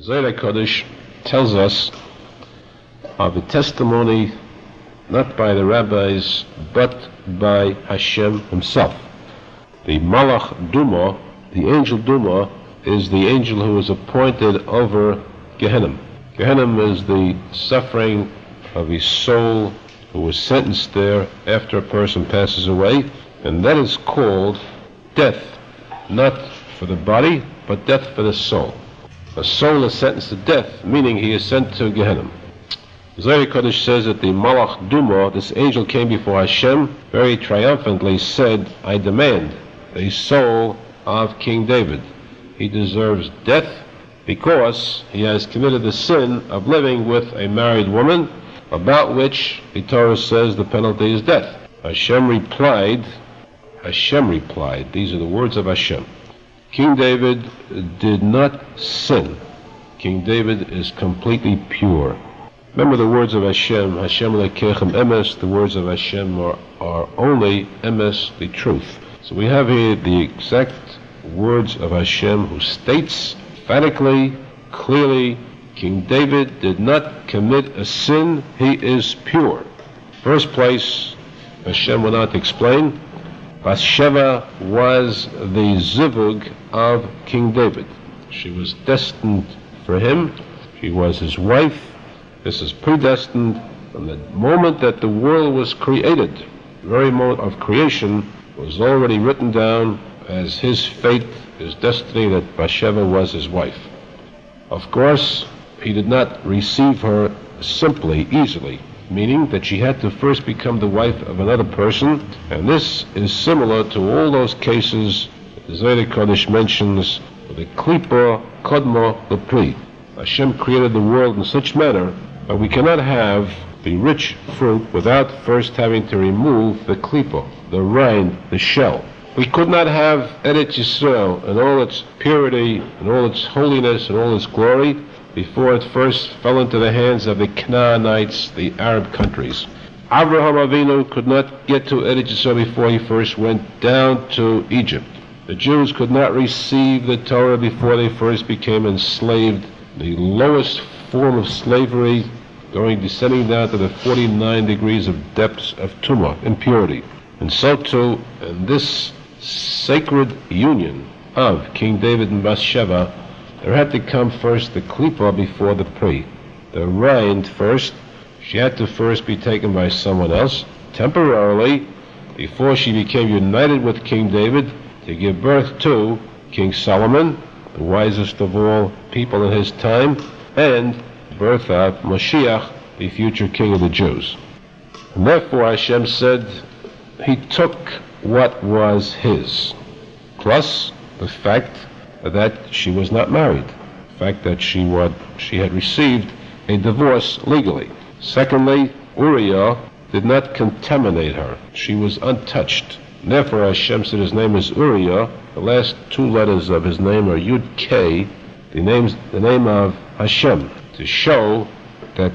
Zohar Kodesh tells us of a testimony not by the rabbis but by Hashem himself. The Malach Duma, the angel Duma, is the angel who is appointed over Gehenna. Gehenna is the suffering of a soul who was sentenced there after a person passes away, and that is called death, not for the body, but death for the soul. A soul is sentenced to death, meaning he is sent to Gehenna. Zohar Kodesh says that the Malach Duma, this angel came before Hashem, very triumphantly said, I demand the soul of King David. He deserves death because he has committed the sin of living with a married woman, about which the Torah says the penalty is death. Hashem replied, Hashem replied, these are the words of Hashem. King David did not sin. King David is completely pure. Remember the words of Hashem, Hashem lekechem emes, the words of Hashem are, are only emes, the truth. So we have here the exact words of Hashem who states emphatically, clearly, King David did not commit a sin, he is pure. First place, Hashem will not explain, Bathsheba was the zivug of King David. She was destined for him. She was his wife. This is predestined from the moment that the world was created. The very moment of creation was already written down as his fate, his destiny, that Bathsheba was his wife. Of course, he did not receive her simply, easily meaning that she had to first become the wife of another person, and this is similar to all those cases the Kodesh mentions the Klipa Kodma Lepri. Hashem created the world in such manner that we cannot have the rich fruit without first having to remove the Klipa, the rind, the shell. We could not have Eretz Yisrael in all its purity and all its holiness and all its glory before it first fell into the hands of the Canaanites, the Arab countries. Abraham Avinu could not get to Eretz Yisrael before he first went down to Egypt. The Jews could not receive the Torah before they first became enslaved. The lowest form of slavery, going descending down to the 49 degrees of depths of tumah, impurity. And so too, in this sacred union of King David and Bathsheba, there had to come first the klipa before the pri. The rind first. She had to first be taken by someone else, temporarily, before she became united with King David to give birth to King Solomon, the wisest of all people in his time, and birth of Moshiach, the future king of the Jews. And therefore Hashem said, He took what was His, plus the fact that she was not married. The fact that she she had received a divorce legally. Secondly, Uriah did not contaminate her. She was untouched. Therefore, Hashem said his name is Uriah. The last two letters of his name are Yud K, the, the name of Hashem, to show that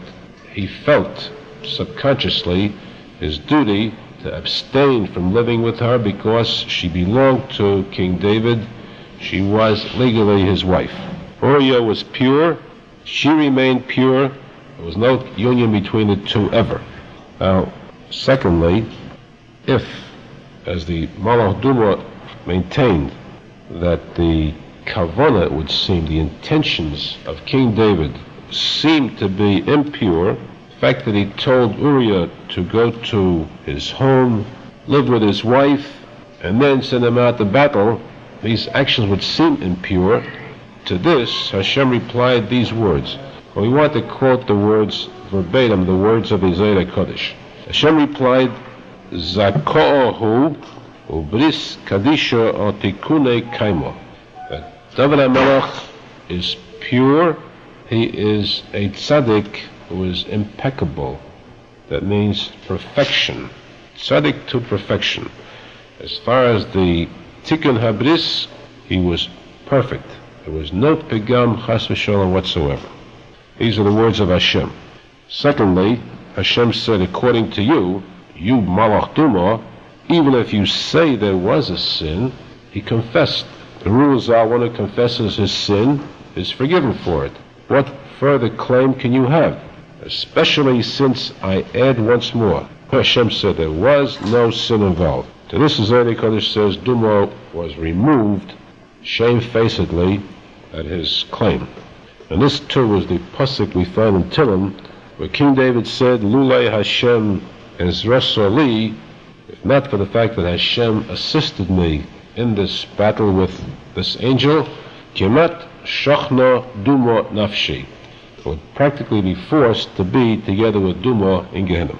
he felt subconsciously his duty to abstain from living with her because she belonged to King David she was legally his wife. Uriah was pure. She remained pure. There was no union between the two ever. Now, secondly, if, as the Malach Duma maintained, that the kavana, it would seem, the intentions of King David seemed to be impure, the fact that he told Uriah to go to his home, live with his wife, and then send him out to battle, these actions would seem impure. To this, Hashem replied these words. Well, we want to quote the words verbatim, the words of Isaiah Kodesh. Hashem replied, Zako'ohu ubris kadisha otikune kaimo. David HaMelech is pure. He is a tzaddik who is impeccable. That means perfection. Tzaddik to perfection. As far as the Tikkun Habris, he was perfect. There was no pigam chas v'shalom whatsoever. These are the words of Hashem. Secondly, Hashem said, according to you, you malach duma, even if you say there was a sin, he confessed. The rules are one who confesses his sin is forgiven for it. what further claim can you have? Especially since I add once more. Hashem said there was no sin involved. To this, Zaydi Kodesh says Dumo was removed shamefacedly at his claim. And this too was the pasuk we find in Tillim, where King David said, Lulay Hashem Ezrasoli, if not for the fact that Hashem assisted me in this battle with this angel, Kemat Shachna Dumo Nafshi, would practically be forced to be together with Dumo in Gehenna.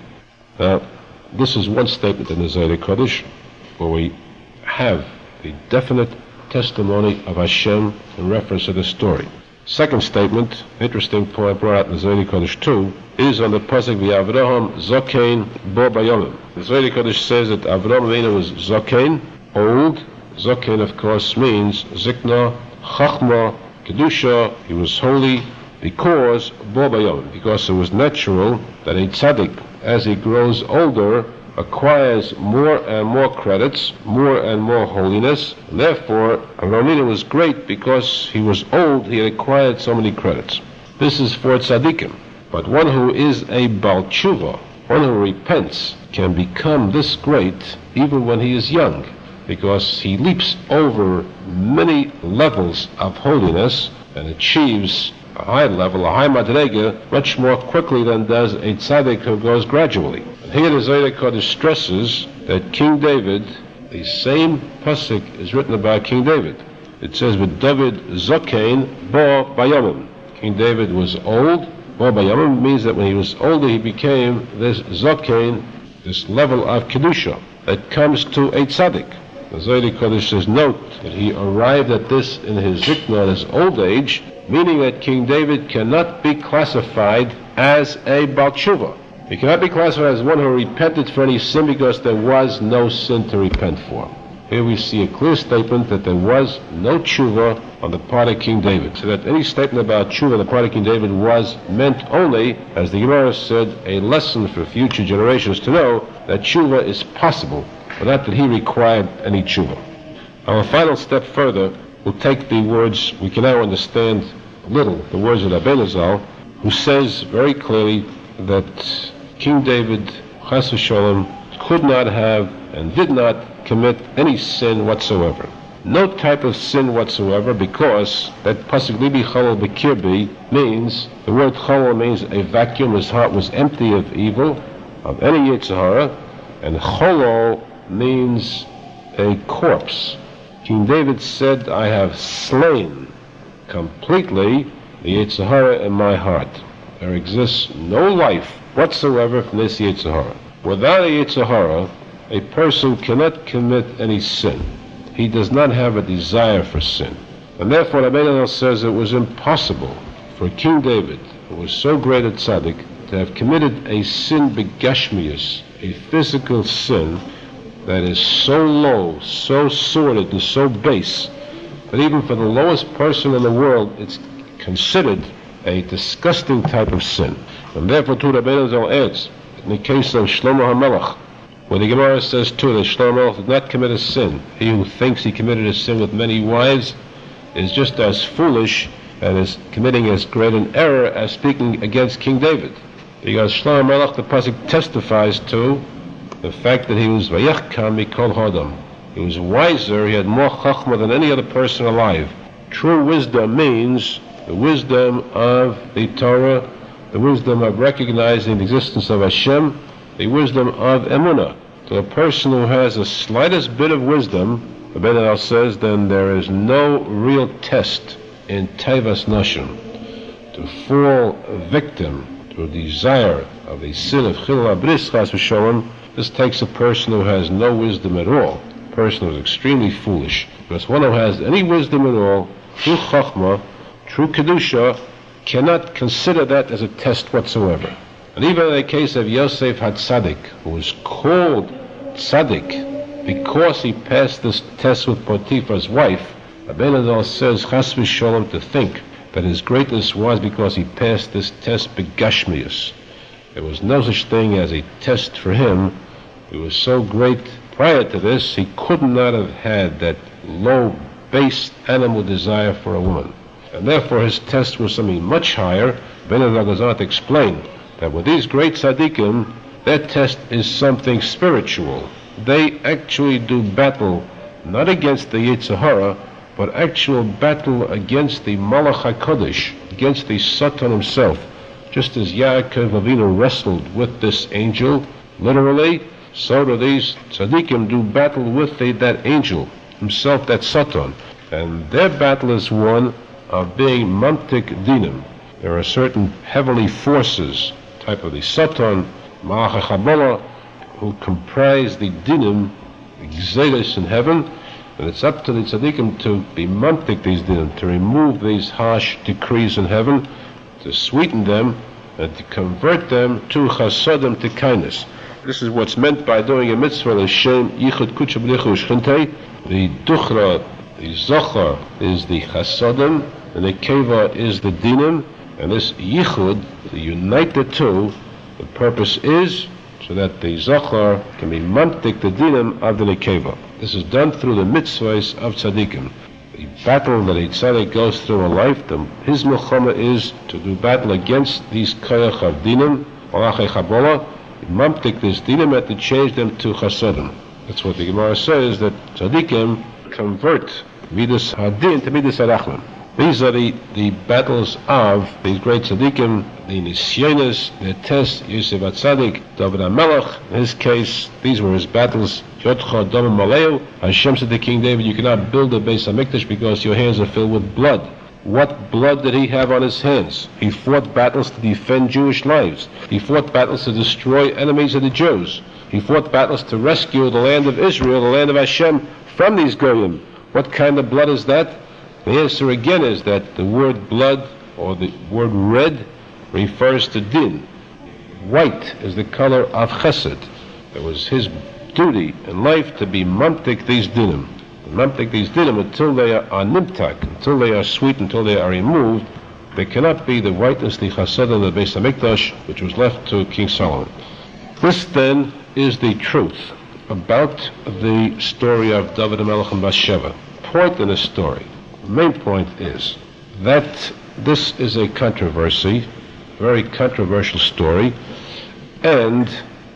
Now, this is one statement in the Zayda Kodesh where we have the definite testimony of Hashem in reference to the story. Second statement, interesting point brought out in the Zaydi Kodesh 2, is on the Pasuk V'Avraham Zokain Bo Bayomim. The Zaydi Kodesh says that Avraham Avinu was Zokain, old. Zokain, of course, means Zikna, Chachma, Kedusha, he was holy, because Bo Bayomim, because it was natural that a tzaddik, as he grows older, acquires more and more credits, more and more holiness. Therefore, Avramina was great because he was old, he had acquired so many credits. This is for tzaddikim. But one who is a balchuva, one who repents, can become this great even when he is young, because he leaps over many levels of holiness and achieves a high level, a high madrega, much more quickly than does a tzaddik who goes gradually. Here the Zayda Kodesh stresses that King David, the same pasuk is written about King David. It says with David Zokain Bo Bayamim. King David was old. Bo Bayamim means that when he was older he became this Zokain, this level of Kedusha that comes to a tzaddik. The Zaydi Kodesh says, note that he arrived at this in his zikna, his old age, meaning that King David cannot be classified as a Balshuva. He cannot be classified as one who repented for any sin because there was no sin to repent for. Here we see a clear statement that there was no tshuva on the part of King David. So that any statement about tshuva on the part of King David was meant only, as the Gemara said, a lesson for future generations to know that tshuva is possible, but not that he required any tshuva. Our final step further will take the words, we can now understand little, the words of Abelazal, who says very clearly that King David, Chas Shalom, could not have and did not commit any sin whatsoever. No type of sin whatsoever because that pasuk libi chalal bekirbi means, the word chalal means a vacuum, his heart was empty of evil, of any yitzhara, and chalal means a corpse. King David said, I have slain completely the yitzhara in my heart. There exists no life whatsoever from this Yitzhara. Without a Yitzhara, a person cannot commit any sin. He does not have a desire for sin. And therefore, Rabbeinu says it was impossible for King David, who was so great a tzaddik, to have committed a sin begashmius, a physical sin that is so low, so sordid, and so base that even for the lowest person in the world, it's considered a disgusting type of sin. And therefore, too, the Zal adds, in the case of Shlomo HaMelech, where the Gemara says too that Shlomo HaMelech did not commit a sin. He who thinks he committed a sin with many wives is just as foolish and is committing as great an error as speaking against King David. Because Shlomo HaMelech, the Pasuk testifies to the fact that he was Vayachkam Hodam. He was wiser, he had more chachma than any other person alive. True wisdom means the wisdom of the Torah the wisdom of recognizing the existence of Hashem, the wisdom of emunah. To a person who has the slightest bit of wisdom, the Bedel says, then there is no real test in Tevas Nashim. To fall victim to a desire of the sin of Chil Abris Chas this takes a person who has no wisdom at all, a person who is extremely foolish. Because one who has any wisdom at all, true Chachma, true Kedusha, cannot consider that as a test whatsoever. And even in the case of Yosef Hatzadik, who was called Tzadik because he passed this test with Potiphar's wife, Abinadal says, Chas Shalom, to think that his greatness was because he passed this test begashmius. There was no such thing as a test for him. He was so great prior to this, he could not have had that low, base animal desire for a woman. and therefore his test was something much higher. Ben Agazat explained that with these great tzaddikim, their test is something spiritual. They actually do battle not against the Yitzhahara, but actual battle against the Malach HaKodesh, against the Satan himself. Just as Yaakov Avinu wrestled with this angel, literally, so do these tzaddikim do battle with the, that angel himself, that Satan. And their battle is one of being mantik dinim. There are certain heavenly forces, type of the Satan, Malach who comprise the dinim, the in heaven, and it's up to the tzaddikim to be mantik these dinim, to remove these harsh decrees in heaven, to sweeten them, and to convert them to chasadim, to kindness. This is what's meant by doing a mitzvah, the shem yichud kutsha b'lichu the duchra, the zochar is the chasadim, and the keva is the dinim, and this yichud, to unite the two, the purpose is so that the zochar can be mantik the dinim of the nekeva. This is done through the mitzvahs of tzaddikim. The battle that a tzaddik goes through in life, the, his milchama is to do battle against these koyach of dinim, chabola, mamtik this dinim and to change them to chasadim. That's what the Gemara says, that tzaddikim convert midas hadin to midas arachman. These are the, the battles of these great tzaddikim, the Nisyonis, the Tes, Yosef Atzadik, David HaMelech. In his case, these were his battles. Yotcha Dom Maleu. Hashem said to King David, you cannot build a base of HaMikdash because your hands are filled with blood. What blood did he have on his hands? He fought battles to defend Jewish lives. He fought battles to destroy enemies of the Jews. He fought battles to rescue the land of Israel, the land of Hashem, from these Goyim. What kind of blood is that? The answer again is that the word blood or the word red refers to din. White is the color of chesed. It was his duty in life to be mamtik these dinim. Mamtik these dinim until they are, nimtak, until they are sweet, until they are removed. They cannot be the whiteness, the chesed of the Beis Hamikdash, which was left to King Solomon. This then is the truth about the story of David Melech and Bathsheba. Point in the story main point is that this is a controversy, very controversial story, and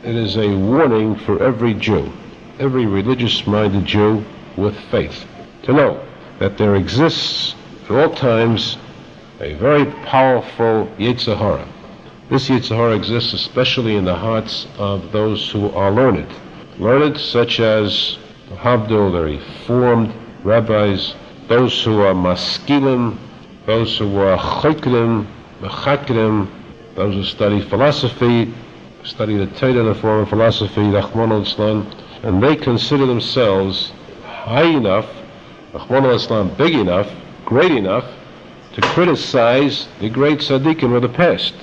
it is a warning for every Jew, every religious minded Jew with faith, to know that there exists at all times a very powerful Yitzhahara. This Yitzhahara exists especially in the hearts of those who are learned. Learned such as the Havdil, the Reformed rabbis, those who are maskilim, those who are choklim, mechakrim, those who study philosophy, study the Torah in the form of philosophy, Rahman al-Islam, and they consider themselves high enough, al-Islam big enough, great enough, to criticize the great tzaddikim of the past,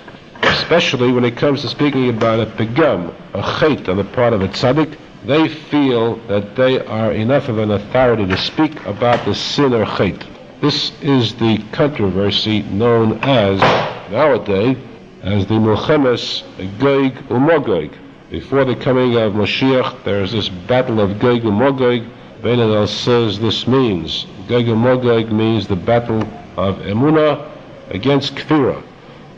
especially when it comes to speaking about a pegam, a chait on the part of a tzaddik, they feel that they are enough of an authority to speak about the sin or chait. This is the controversy known as, nowadays, as the Milchemes Gog Umogog. Before the coming of Mashiach, there is this battle of Gog Umogog. Benadal says this means, Gog Umogog means the battle of Emunah against Kfirah.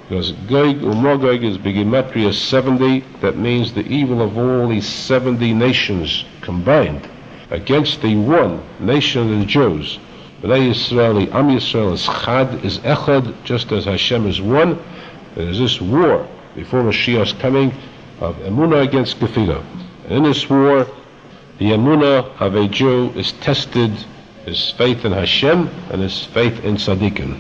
Because Gog Umogog is Begimatria 70, that means the evil of all these 70 nations combined against the one nation of the Jews. Bnei Yisrael, Am Yisrael is Chad, is Echad, just as Hashem is one. There is this war before Mashiach's coming of Emunah against. And in this war, the Emunah of a Jew is tested, his faith in Hashem and his faith in Tzaddikim.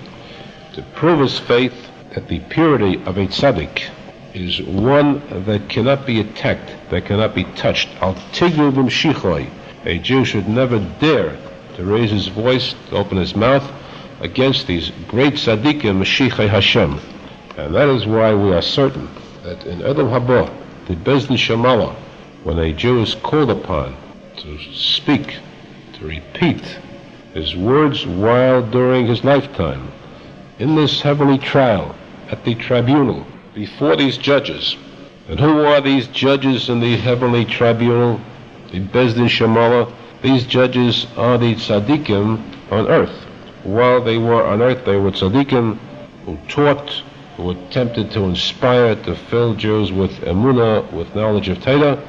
To prove his faith, that the purity of a tzaddik is one that cannot be attacked, that cannot be touched. Al tigru A Jew should never dare to raise his voice, to open his mouth against these great tzaddikim, Mashiach Hashem. And that is why we are certain that in Edom Haba, the Bezdin Shamala, when a Jew is called upon to speak, to repeat his words while during his lifetime, in this heavenly trial, at the tribunal before these judges. And who are these judges in the heavenly tribunal? The Bezdin Shamala. These judges are the tzaddikim on earth. while they were on earth, they were tzaddikim who taught, who attempted to inspire, to fill Jews with emunah, with knowledge of Torah.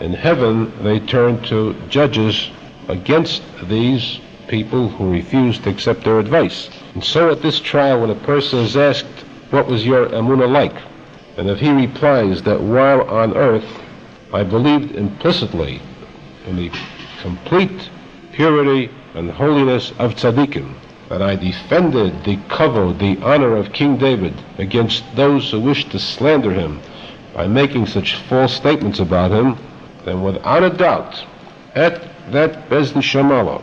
In heaven, they turn to judges against these people who refuse to accept their advice. And so at this trial, when a person is asked, what was your Amunah like? And if he replies that while on earth, I believed implicitly in the complete purity and holiness of tzaddikim, that I defended the cover, the honor of King David against those who wished to slander him by making such false statements about him, then without a doubt, at that Bezdin Shamala,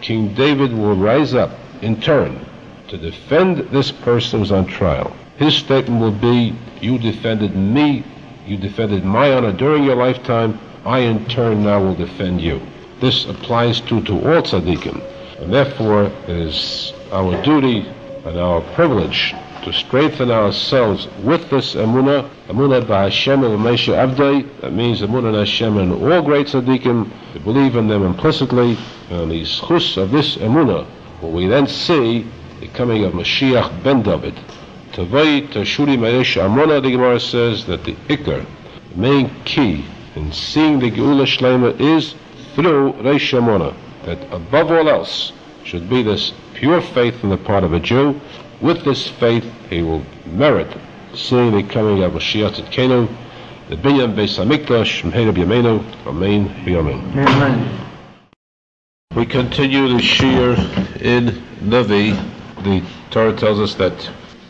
King David will rise up in turn to defend this person who's on trial. His statement will be, You defended me, you defended my honor during your lifetime, I in turn now will defend you. This applies to, to all tzaddikim, and therefore it is our duty and our privilege to strengthen ourselves with this emunah, emunah ba'Hashem and Mesha Avdei, that means emunah in Hashem and all great tzaddikim, to believe in them implicitly, and the schus of this emunah, will we then see the coming of Mashiach ben David. Tavai Tashuri Maesh Amona, the Gemara says that the Iker, the main key in seeing the Geula Shlema is through Reish Amona, that above all else should be this pure faith on the part of a Jew. With this faith, he will merit seeing the coming of Mashiach Tzidkenu, the Binyan Beis Hamikdash, B'Yameinu, Amen. Amen. We continue the Shir in Navi. The Torah tells us that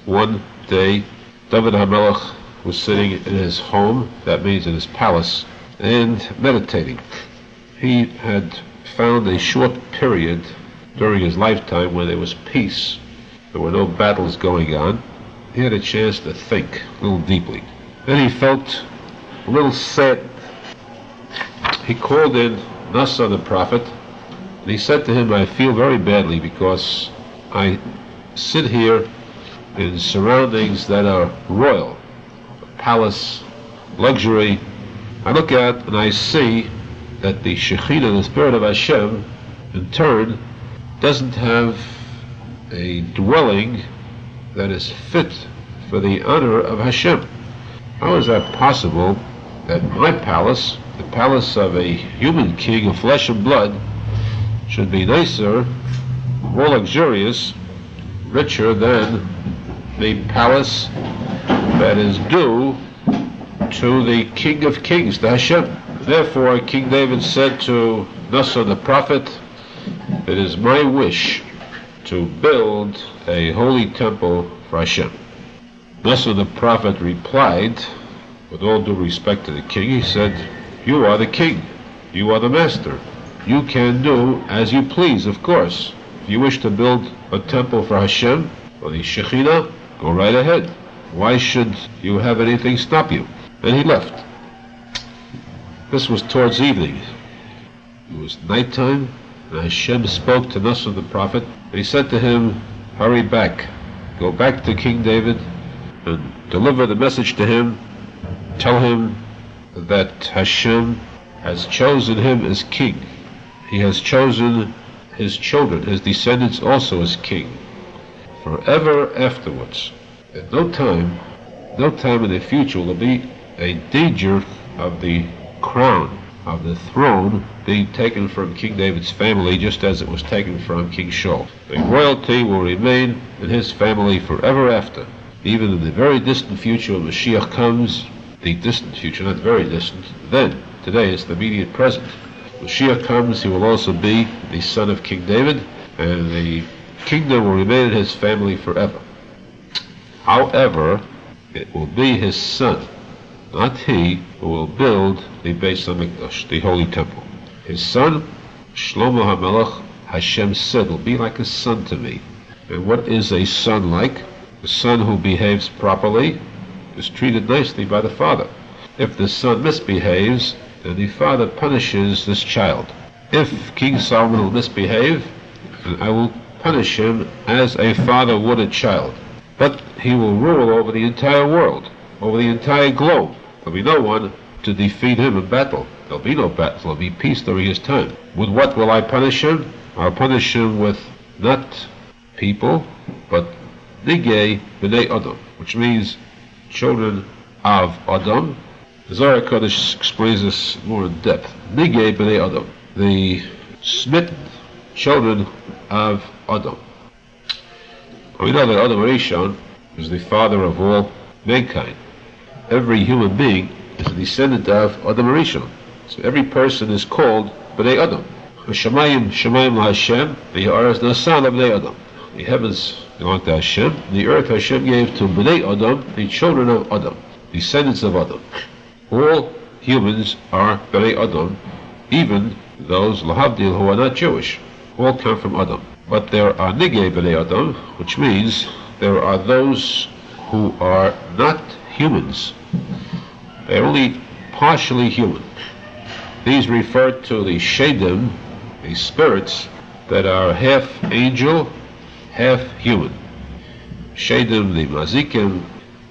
one day David HaMelech was sitting in his home, that means in his palace, and meditating. He had found a short period during his lifetime where there was peace, there were no battles going on. He had a chance to think a little deeply. Then he felt a little sad. He called in Nasa the prophet, and he said to him, I feel very badly because I sit here in surroundings that are royal, palace, luxury. I look at and I see that the Shekhinah, the Spirit of Hashem, in turn, doesn't have a dwelling that is fit for the honor of Hashem. How is that possible that my palace, the palace of a human king of flesh and blood, should be nicer, more luxurious, richer than the palace that is due to the King of Kings, the Hashem. Therefore, King David said to Nasa the prophet, It is my wish to build a holy temple for Hashem. Nasa the prophet replied, with all due respect to the king, he said, You are the king. You are the master. You can do as you please, of course. If you wish to build a temple for Hashem, or the Shekhinah, go right ahead. Why should you have anything stop you? And he left. This was towards evening. It was nighttime, and Hashem spoke to Nasa the prophet, and he said to him, Hurry back. Go back to King David and deliver the message to him. Tell him that Hashem has chosen him as king. He has chosen his children, his descendants also as king. Forever afterwards. At no time, no time in the future will there be a danger of the crown, of the throne, being taken from King David's family just as it was taken from King Shaul. The royalty will remain in his family forever after. Even in the very distant future when Mashiach comes, the distant future, not very distant, then, today is the immediate present. When Mashiach comes, he will also be the son of King David, and the kingdom will remain in his family forever. However, it will be his son, not he, who will build the Beis Hamikdash, the holy temple. His son, Shlomo HaMelech, Hashem said, will be like a son to me. And what is a son like? A son who behaves properly is treated nicely by the father. If the son misbehaves, then the father punishes this child. If King Solomon will misbehave, then I will punish him as a father would a child. But he will rule over the entire world, over the entire globe. There'll be no one to defeat him in battle. There'll be no battle. There'll be peace during his time. With what will I punish him? I'll punish him with not people, but nigay b'nei Adam, which means children of Adam. The Zohar Kodesh explains this more in depth. Nigay b'nei Adam, the smitten children of Adam. We know that Adam Rishon is the father of all mankind. Every human being is a descendant of Adam Rishon. So every person is called Bnei Adam. Shemayim Shemayim LaHashem, the Ha'aretz Nasan of Bnei Adam. The heavens belong to Hashem. The earth Hashem gave to Bnei Adam, the children of Adam, descendants of Adam. All humans are Bnei Adam, even those Lahavdil who are not Jewish. All come from Adam. But there are Nigei Bnei Adam, which means there are those who are not humans. They're only partially human. These refer to the Shadim, the spirits that are half angel, half human. Shadim, the Mazikim,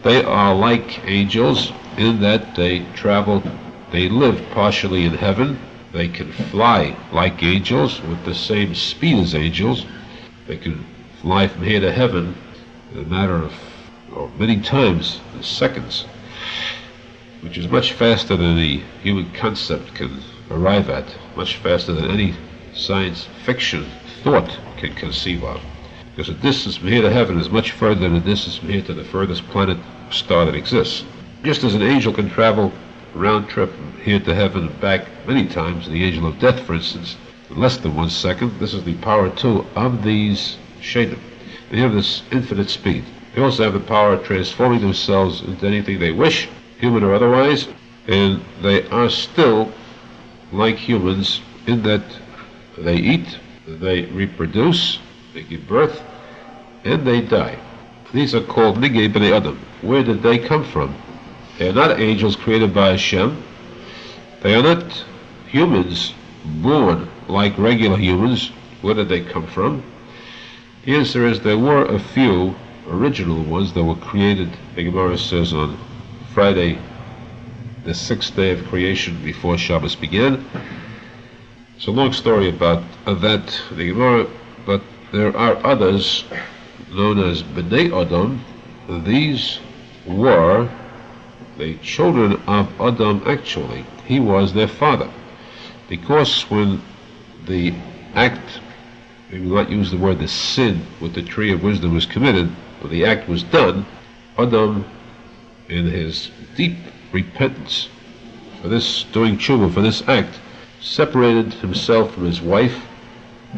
they are like angels in that they travel, they live partially in heaven, they can fly like angels with the same speed as angels, they can fly from here to heaven in a matter of or many times in seconds, which is much faster than the human concept can arrive at, much faster than any science fiction thought can conceive of. Because the distance from here to heaven is much further than the distance from here to the furthest planet star that exists. Just as an angel can travel round trip from here to heaven and back many times, the angel of death, for instance, in less than one second, this is the power too of these shadim. They have this infinite speed. They also have the power of transforming themselves into anything they wish, human or otherwise, and they are still like humans in that they eat, they reproduce, they give birth, and they die. These are called Nigei B'nai Adam. Where did they come from? They are not angels created by Hashem. They are not humans born like regular humans. Where did they come from? The answer is there were a few original ones that were created, the Gemara says, on Friday, the sixth day of creation before Shabbos began. It's a long story about that, the Gemara, but there are others known as Bnei Adam. These were the children of Adam actually. He was their father. Because when the act, we will not use the word the sin with the tree of wisdom was committed, when the act was done, Adam, in his deep repentance for this, doing tshuva for this act, separated himself from his wife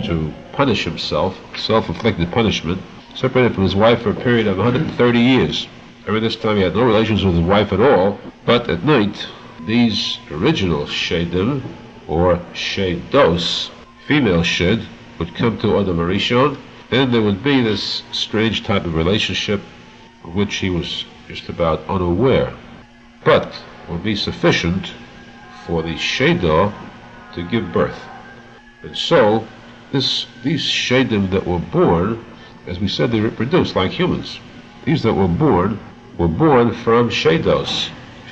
to punish himself, self-inflicted punishment, separated from his wife for a period of 130 years. During this time he had no relations with his wife at all, but at night, these original Shedim, or Shedos, female Shed, would come to Adam Arishon, then there would be this strange type of relationship of which he was just about unaware, but would be sufficient for the Shedah to give birth. And so, this, these Shedim that were born, as we said, they reproduce like humans. These that were born were born from Shedos,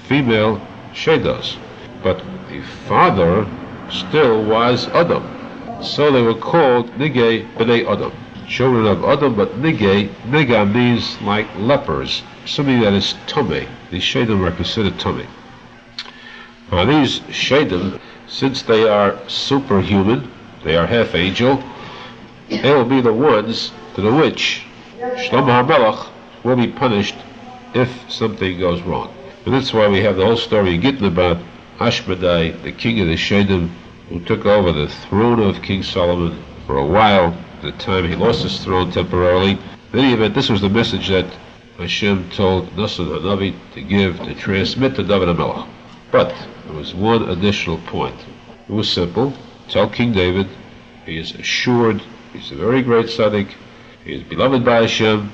female Shedos. But the father still was Adam. So they were called Nigei B'nai Adam children of Adam, but Nige, Niga means like lepers, something that is tummy. These Shadim are considered tummy. Now these Shadim, since they are superhuman, they are half angel, they will be the ones to the which Shlomo HaMelech will be punished if something goes wrong. And that's why we have the whole story getting about Ashmedai, the king of the Shadim, who took over the throne of King Solomon for a while the time he lost his throne temporarily. In any event, this was the message that Hashem told Nasan Hanavi to give, to transmit to David HaMelech. But there was one additional point. It was simple. Tell King David he is assured he's a very great tzaddik, he is beloved by Hashem,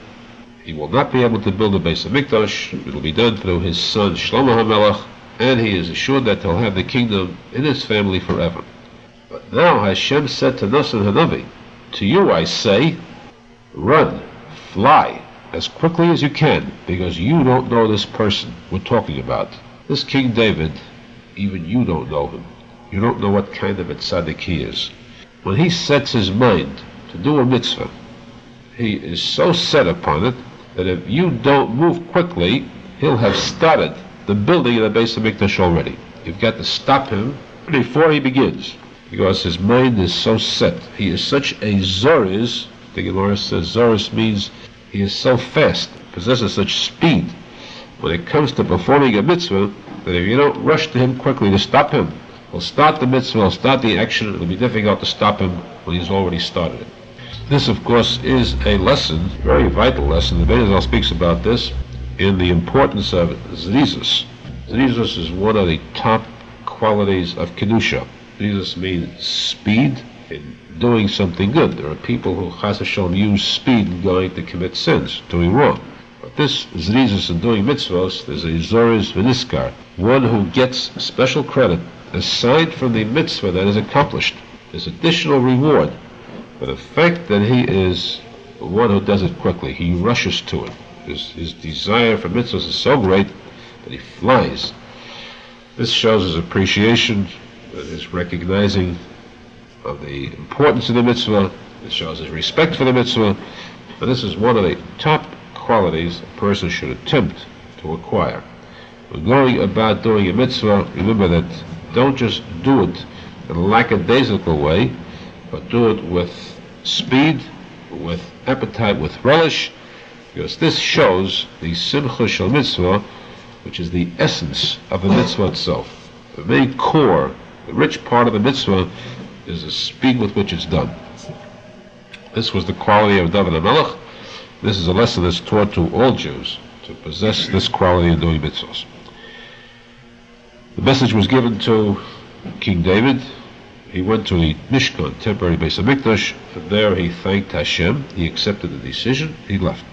he will not be able to build a base of Mikdash, it will be done through his son Shlomo HaMelech, and he is assured that he'll have the kingdom in his family forever. But now Hashem said to Nasan Hanavi, to you I say, run, fly, as quickly as you can, because you don't know this person we're talking about. This King David, even you don't know him. You don't know what kind of a tzaddik he is. When he sets his mind to do a mitzvah, he is so set upon it that if you don't move quickly, he'll have started the building of the base of Mikdash already. You've got to stop him before he begins, because his mind is so set. He is such a Zoriz. The Gemara says Zoriz means he is so fast, possesses such speed when it comes to performing a mitzvah that if you don't rush to him quickly to stop him, he'll start the mitzvah, he'll start the action, it'll be difficult to stop him when he's already started it. This, of course, is a lesson, very vital lesson. The Benazal speaks about this in the importance of zrizus. Zrizus is one of the top qualities of kedusha. Zrizus means speed in doing something good. There are people who chas use speed in going to commit sins, doing wrong. But this zrizus in doing mitzvahs, there's a zoriz veniskar, one who gets special credit aside from the mitzvah that is accomplished. There's additional reward for the fact that he is one who does it quickly, he rushes to it. His, his desire for mitzvahs is so great that he flies. This shows his appreciation, his recognizing of the importance of the mitzvah. It shows his respect for the mitzvah. And this is one of the top qualities a person should attempt to acquire. When going about doing a mitzvah, remember that don't just do it in a lackadaisical way, but do it with speed, with appetite, with relish, because this shows the simcha shel mitzvah, which is the essence of the mitzvah itself. The main core, the rich part of the mitzvah, is the speed with which it's done. This was the quality of David HaMelech. This is a lesson that's taught to all Jews, to possess this quality in doing mitzvahs. The message was given to King David he went to the Mishkan, temporary base of Mikdash. From there, he thanked Hashem. He accepted the decision. He left.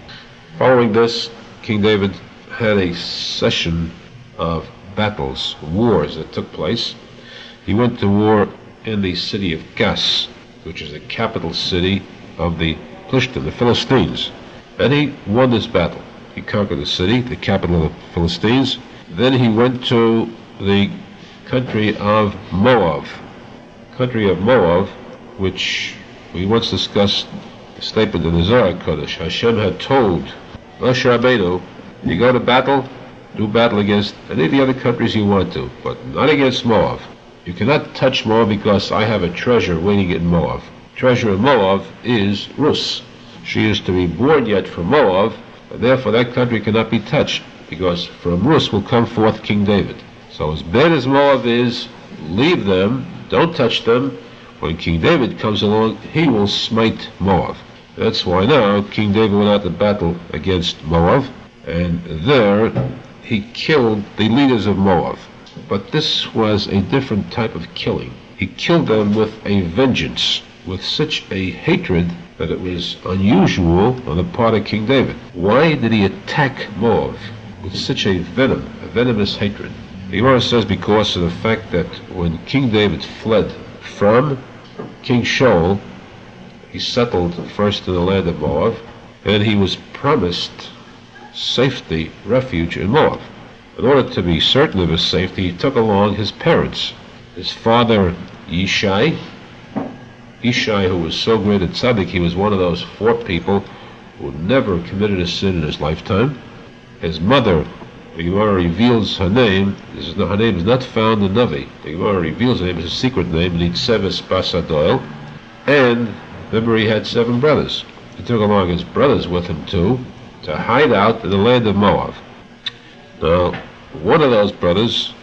Following this, King David had a session of battles, wars that took place. He went to war in the city of Gas, which is the capital city of the Plishtim, the Philistines. And he won this battle. He conquered the city, the capital of the Philistines. Then he went to the country of Moab, country of Moab, which we once discussed the statement in the Zohar Kodesh. Hashem had told Moshe Rabbeinu, you go to battle, do battle against any of the other countries you want to, but not against Moab. You cannot touch Moab because I have a treasure waiting in Moab. Treasure of Moab is Rus. She is to be born yet from Moab, and therefore that country cannot be touched, because from Rus will come forth King David. So as bad as Moab is, leave them don't touch them. When King David comes along, he will smite Moab. That's why now King David went out to battle against Moab, and there he killed the leaders of Moab. But this was a different type of killing. He killed them with a vengeance, with such a hatred that it was unusual on the part of King David. Why did he attack Moab with such a venom, a venomous hatred? The Gemara says because of the fact that when King David fled from King Shaul, he settled first in the land of Moab, and he was promised safety, refuge in Moab. In order to be certain of his safety, he took along his parents. His father, Yishai, Yishai, who was so great at tzaddik, he was one of those four people who never committed a sin in his lifetime. His mother, the Gemara reveals her name. This Is, her name is not found in Navi. The Gemara reveals her name as a secret name, Nitzeves Basadoil. And remember, he had seven brothers. He took along his brothers with him too to hide out in the land of Moab. Now, one of those brothers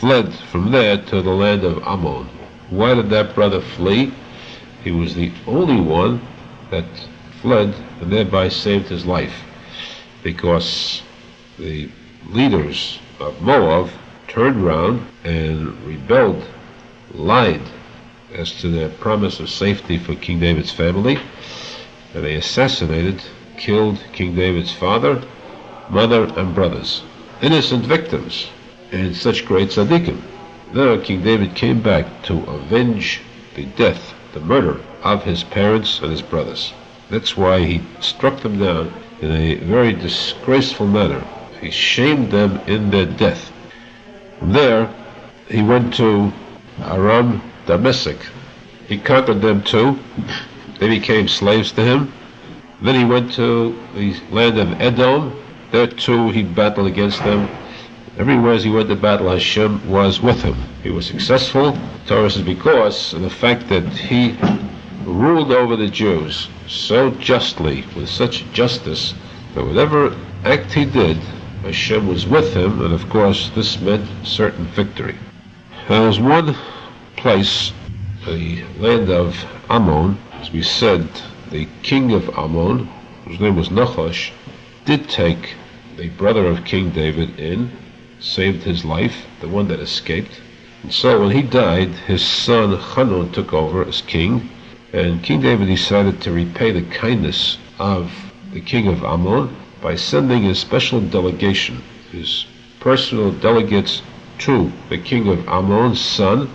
fled from there to the land of Ammon. Why did that brother flee? He was the only one that fled and thereby saved his life because the leaders of Moab turned round and rebelled, lied as to their promise of safety for King David's family, and they assassinated, killed King David's father, mother, and brothers. Innocent victims, and such great tzaddikim. Now King David came back to avenge the death, the murder of his parents and his brothers. That's why he struck them down in a very disgraceful manner he shamed them in their death. From there, he went to Aram Damascus. He conquered them too. They became slaves to him. Then he went to the land of Edom. There too he battled against them. Everywhere as he went to battle, Hashem was with him. He was successful. Torah says because of the fact that he ruled over the Jews so justly, with such justice, that whatever act he did, Hashem was with him, and of course this meant certain victory. There was one place, the land of Ammon, as we said, the king of Ammon, whose name was Nachash, did take the brother of King David in, saved his life, the one that escaped. And so when he died, his son Hanun took over as king, and King David decided to repay the kindness of the king of Ammon by sending a special delegation, his personal delegates, to the king of Ammon's son,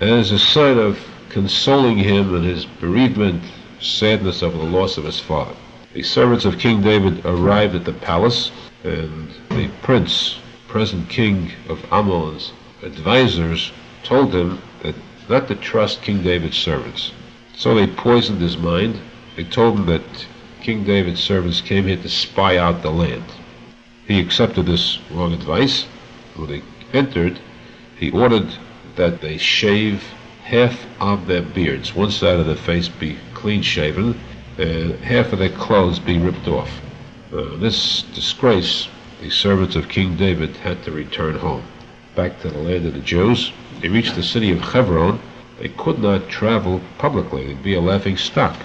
as a sign of consoling him in his bereavement, sadness over the loss of his father. The servants of King David arrived at the palace, and the prince, present king of Ammon's advisors, told him that not to trust King David's servants. So they poisoned his mind. They told him that King David's servants came here to spy out the land. He accepted this wrong advice. When they entered, he ordered that they shave half of their beards, one side of their face be clean shaven, and half of their clothes be ripped off. Uh, this disgrace, the servants of King David had to return home, back to the land of the Jews. They reached the city of Hebron. They could not travel publicly. They'd be a laughing stock.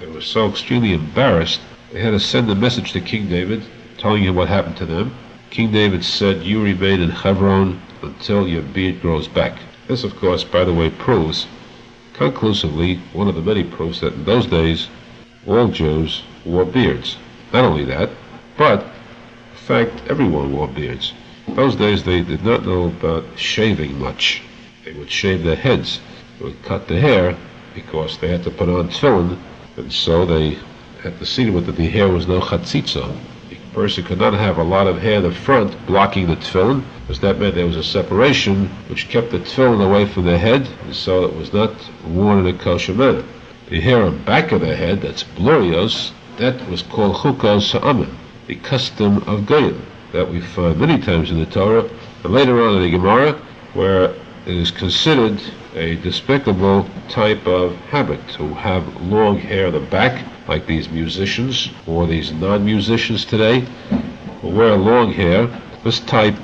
They were so extremely embarrassed, they had to send a message to King David telling him what happened to them. King David said, You remain in Hebron until your beard grows back. This, of course, by the way, proves conclusively one of the many proofs that in those days all Jews wore beards. Not only that, but in fact everyone wore beards. In those days they did not know about shaving much. They would shave their heads. They would cut the hair because they had to put on tefillin, and so they had to see that the hair was no chatzitza. The person could not have a lot of hair in the front blocking the tefillin, because that meant there was a separation which kept the tefillin away from the head, and so it was not worn in a kosher manner. The hair on the back of the head, that's blurios, that was called chukos ha'amim, the custom of goyim, that we find many times in the Torah, and later on in the Gemara, where it is considered a despicable type of habit to have long hair on the back, like these musicians or these non-musicians today, who wear long hair. This type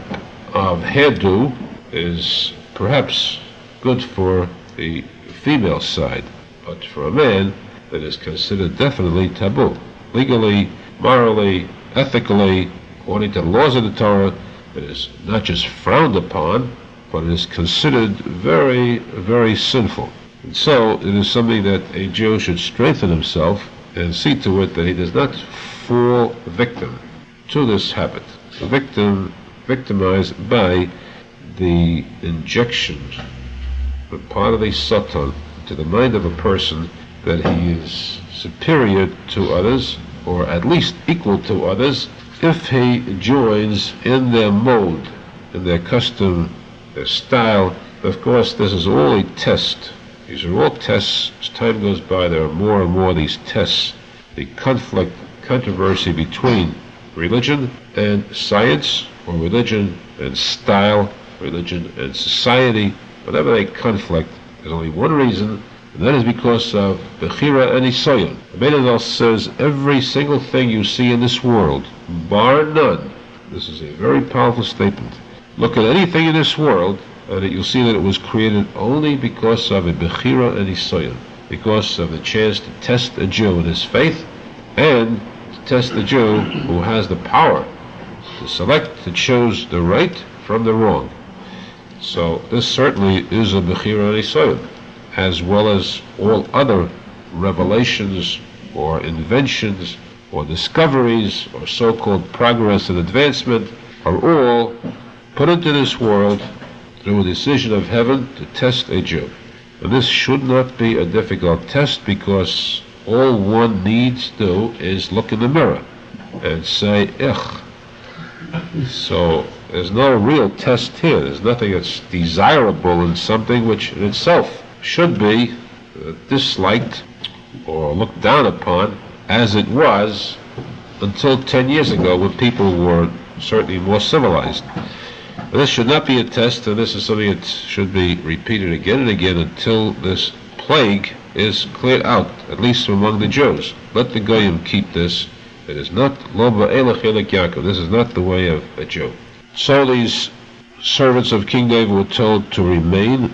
of hairdo is perhaps good for the female side, but for a man, that is considered definitely taboo. Legally, morally, ethically, according to the laws of the Torah, it is not just frowned upon, but it is considered very, very sinful. And so it is something that a Jew should strengthen himself and see to it that he does not fall victim to this habit. The victim victimized by the injection of part of the satan to the mind of a person that he is superior to others, or at least equal to others, if he joins in their mode, in their custom, their style. Of course, this is all a test. These are all tests. As time goes by, there are more and more of these tests. The conflict, controversy between religion and science, or religion and style, religion and society, whatever they conflict, there's only one reason, and that is because of Bechira and Nisayon. Menadel says every single thing you see in this world, bar none, this is a very powerful statement. Look at anything in this world, and you'll see that it was created only because of a Bechira and Nisayon, because of the chance to test a Jew in his faith, and to test the Jew who has the power to select, to choose the right from the wrong. So this certainly is a Bechira Nisayon, as well as all other revelations or inventions or discoveries or so-called progress and advancement are all put into this world through a decision of heaven to test a Jew. And this should not be a difficult test because all one needs to do is look in the mirror and say, Ich, so there's no real test here. There's nothing that's desirable in something which in itself should be uh, disliked or looked down upon as it was until 10 years ago when people were certainly more civilized. This should not be a test, and this is something that should be repeated again and again until this plague is cleared out, at least among the Jews. Let the Goyim keep this. It is not Loba Elech Yaakov. This is not the way of a Jew. So these servants of King David were told to remain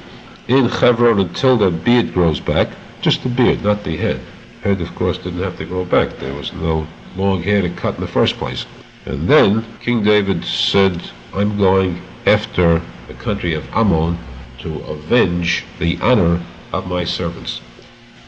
in Hebron until their beard grows back. Just the beard, not the head. Head, of course, didn't have to grow back. There was no long hair to cut in the first place. And then King David said, I'm going after the country of Ammon to avenge the honor of my servants.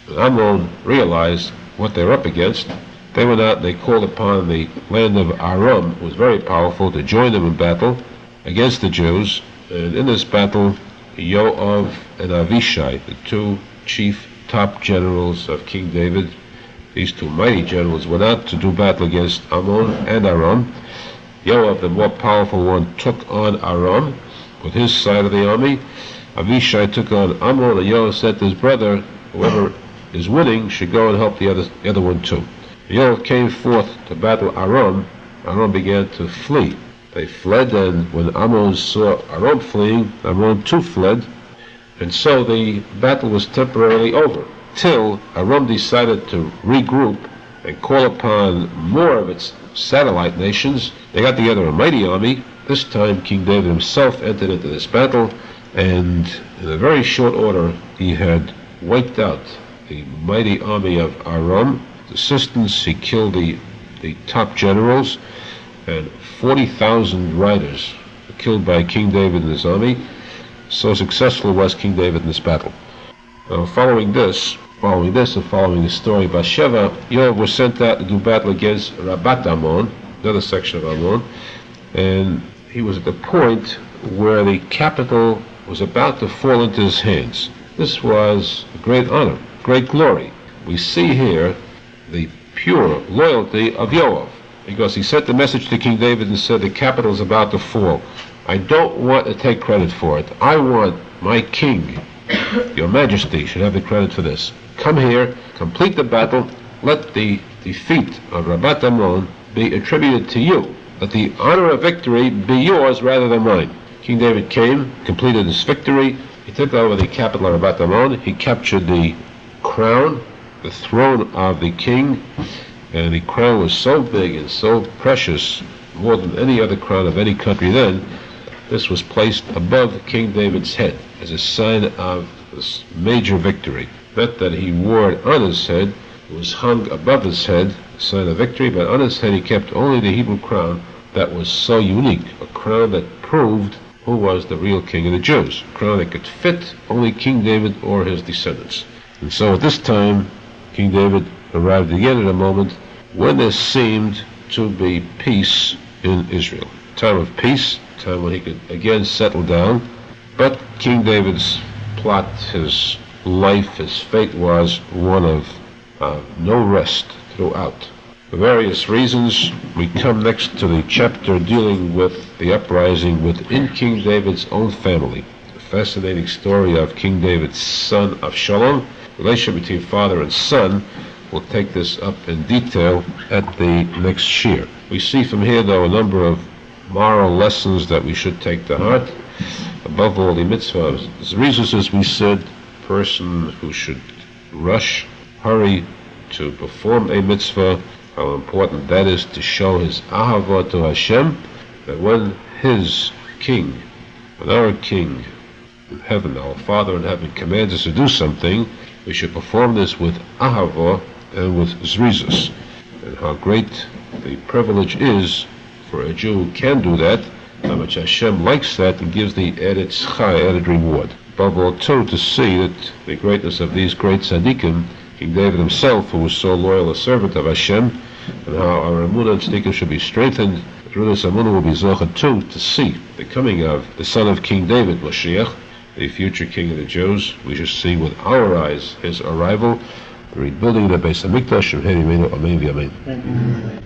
And Ammon realized what they're up against. They went out and they called upon the land of Aram, who was very powerful, to join them in battle against the Jews. And in this battle, Yoav and Avishai, the two chief top generals of King David, these two mighty generals went out to do battle against Ammon and Aram. Yoav, the more powerful one, took on Aram with his side of the army. Avishai took on Ammon, and Yoav said to his brother, whoever is winning should go and help the other, the other one too. Yoav came forth to battle Aram. Aram began to flee. They fled, and when Ammon saw Aram fleeing, Aram too fled, and so the battle was temporarily over till Aram decided to regroup and call upon more of its satellite nations. They got together a mighty army. This time King David himself entered into this battle, and in a very short order he had wiped out the mighty army of Aram. The assistants, he killed the, the top generals, and 40,000 riders were killed by King David and his army. So successful was King David in this battle. Now, following this, following this, and following the story of Bathsheba, Yoav was sent out to do battle against Rabat Ammon, another section of Ammon, and he was at the point where the capital was about to fall into his hands. This was a great honor, great glory. We see here the pure loyalty of Yoav, because he sent the message to King David and said the capital is about to fall. I don't want to take credit for it. I want my king, your majesty, should have the credit for this. Come here, complete the battle, let the defeat of Rabat Ammon be attributed to you. Let the honor of victory be yours rather than mine. King David came, completed his victory. He took over the capital of Rabat Ammon. He captured the crown, the throne of the king, and the crown was so big and so precious, more than any other crown of any country then, this was placed above King David's head as a sign of this major victory. Not that he wore it on his head, was hung above his head, a sign of victory, but on his head he kept only the Hebrew crown that was so unique, a crown that proved who was the real king of the Jews, a crown that could fit only King David or his descendants. And so at this time, King David arrived again at a moment when there seemed to be peace in Israel. Time of peace, time when he could again settle down. But King David's plot, his life, his fate was one of uh, no rest throughout. For various reasons, we come next to the chapter dealing with the uprising within King David's own family. The fascinating story of King David's son Avshalom, relationship between father and son. We'll take this up in detail at the next shiur. We see from here, though, a number of moral lessons that we should take to heart. Above all, the mitzvahs. The reasons, as we said, person who should rush, hurry to perform a mitzvah, how important that is to show his ahava to Hashem, that when his king, when our king in heaven, our Father in heaven, commands us to do something, we should perform this with ahava and with zrizus. And how great the privilege is for a Jew who can do that, how much Hashem likes that and gives the added schar, added reward. Above all, too, to see that the greatness of these great tzaddikim, King David himself, who was so loyal a servant of Hashem, and how our emunah and tzaddikim should be strengthened. Through this emunah will be zocha too to see the coming of the son of King David, Mashiach, the future king of the Jews. We should see with our eyes his arrival, the rebuilding of the Beis Hamikdash, Amen, Amen.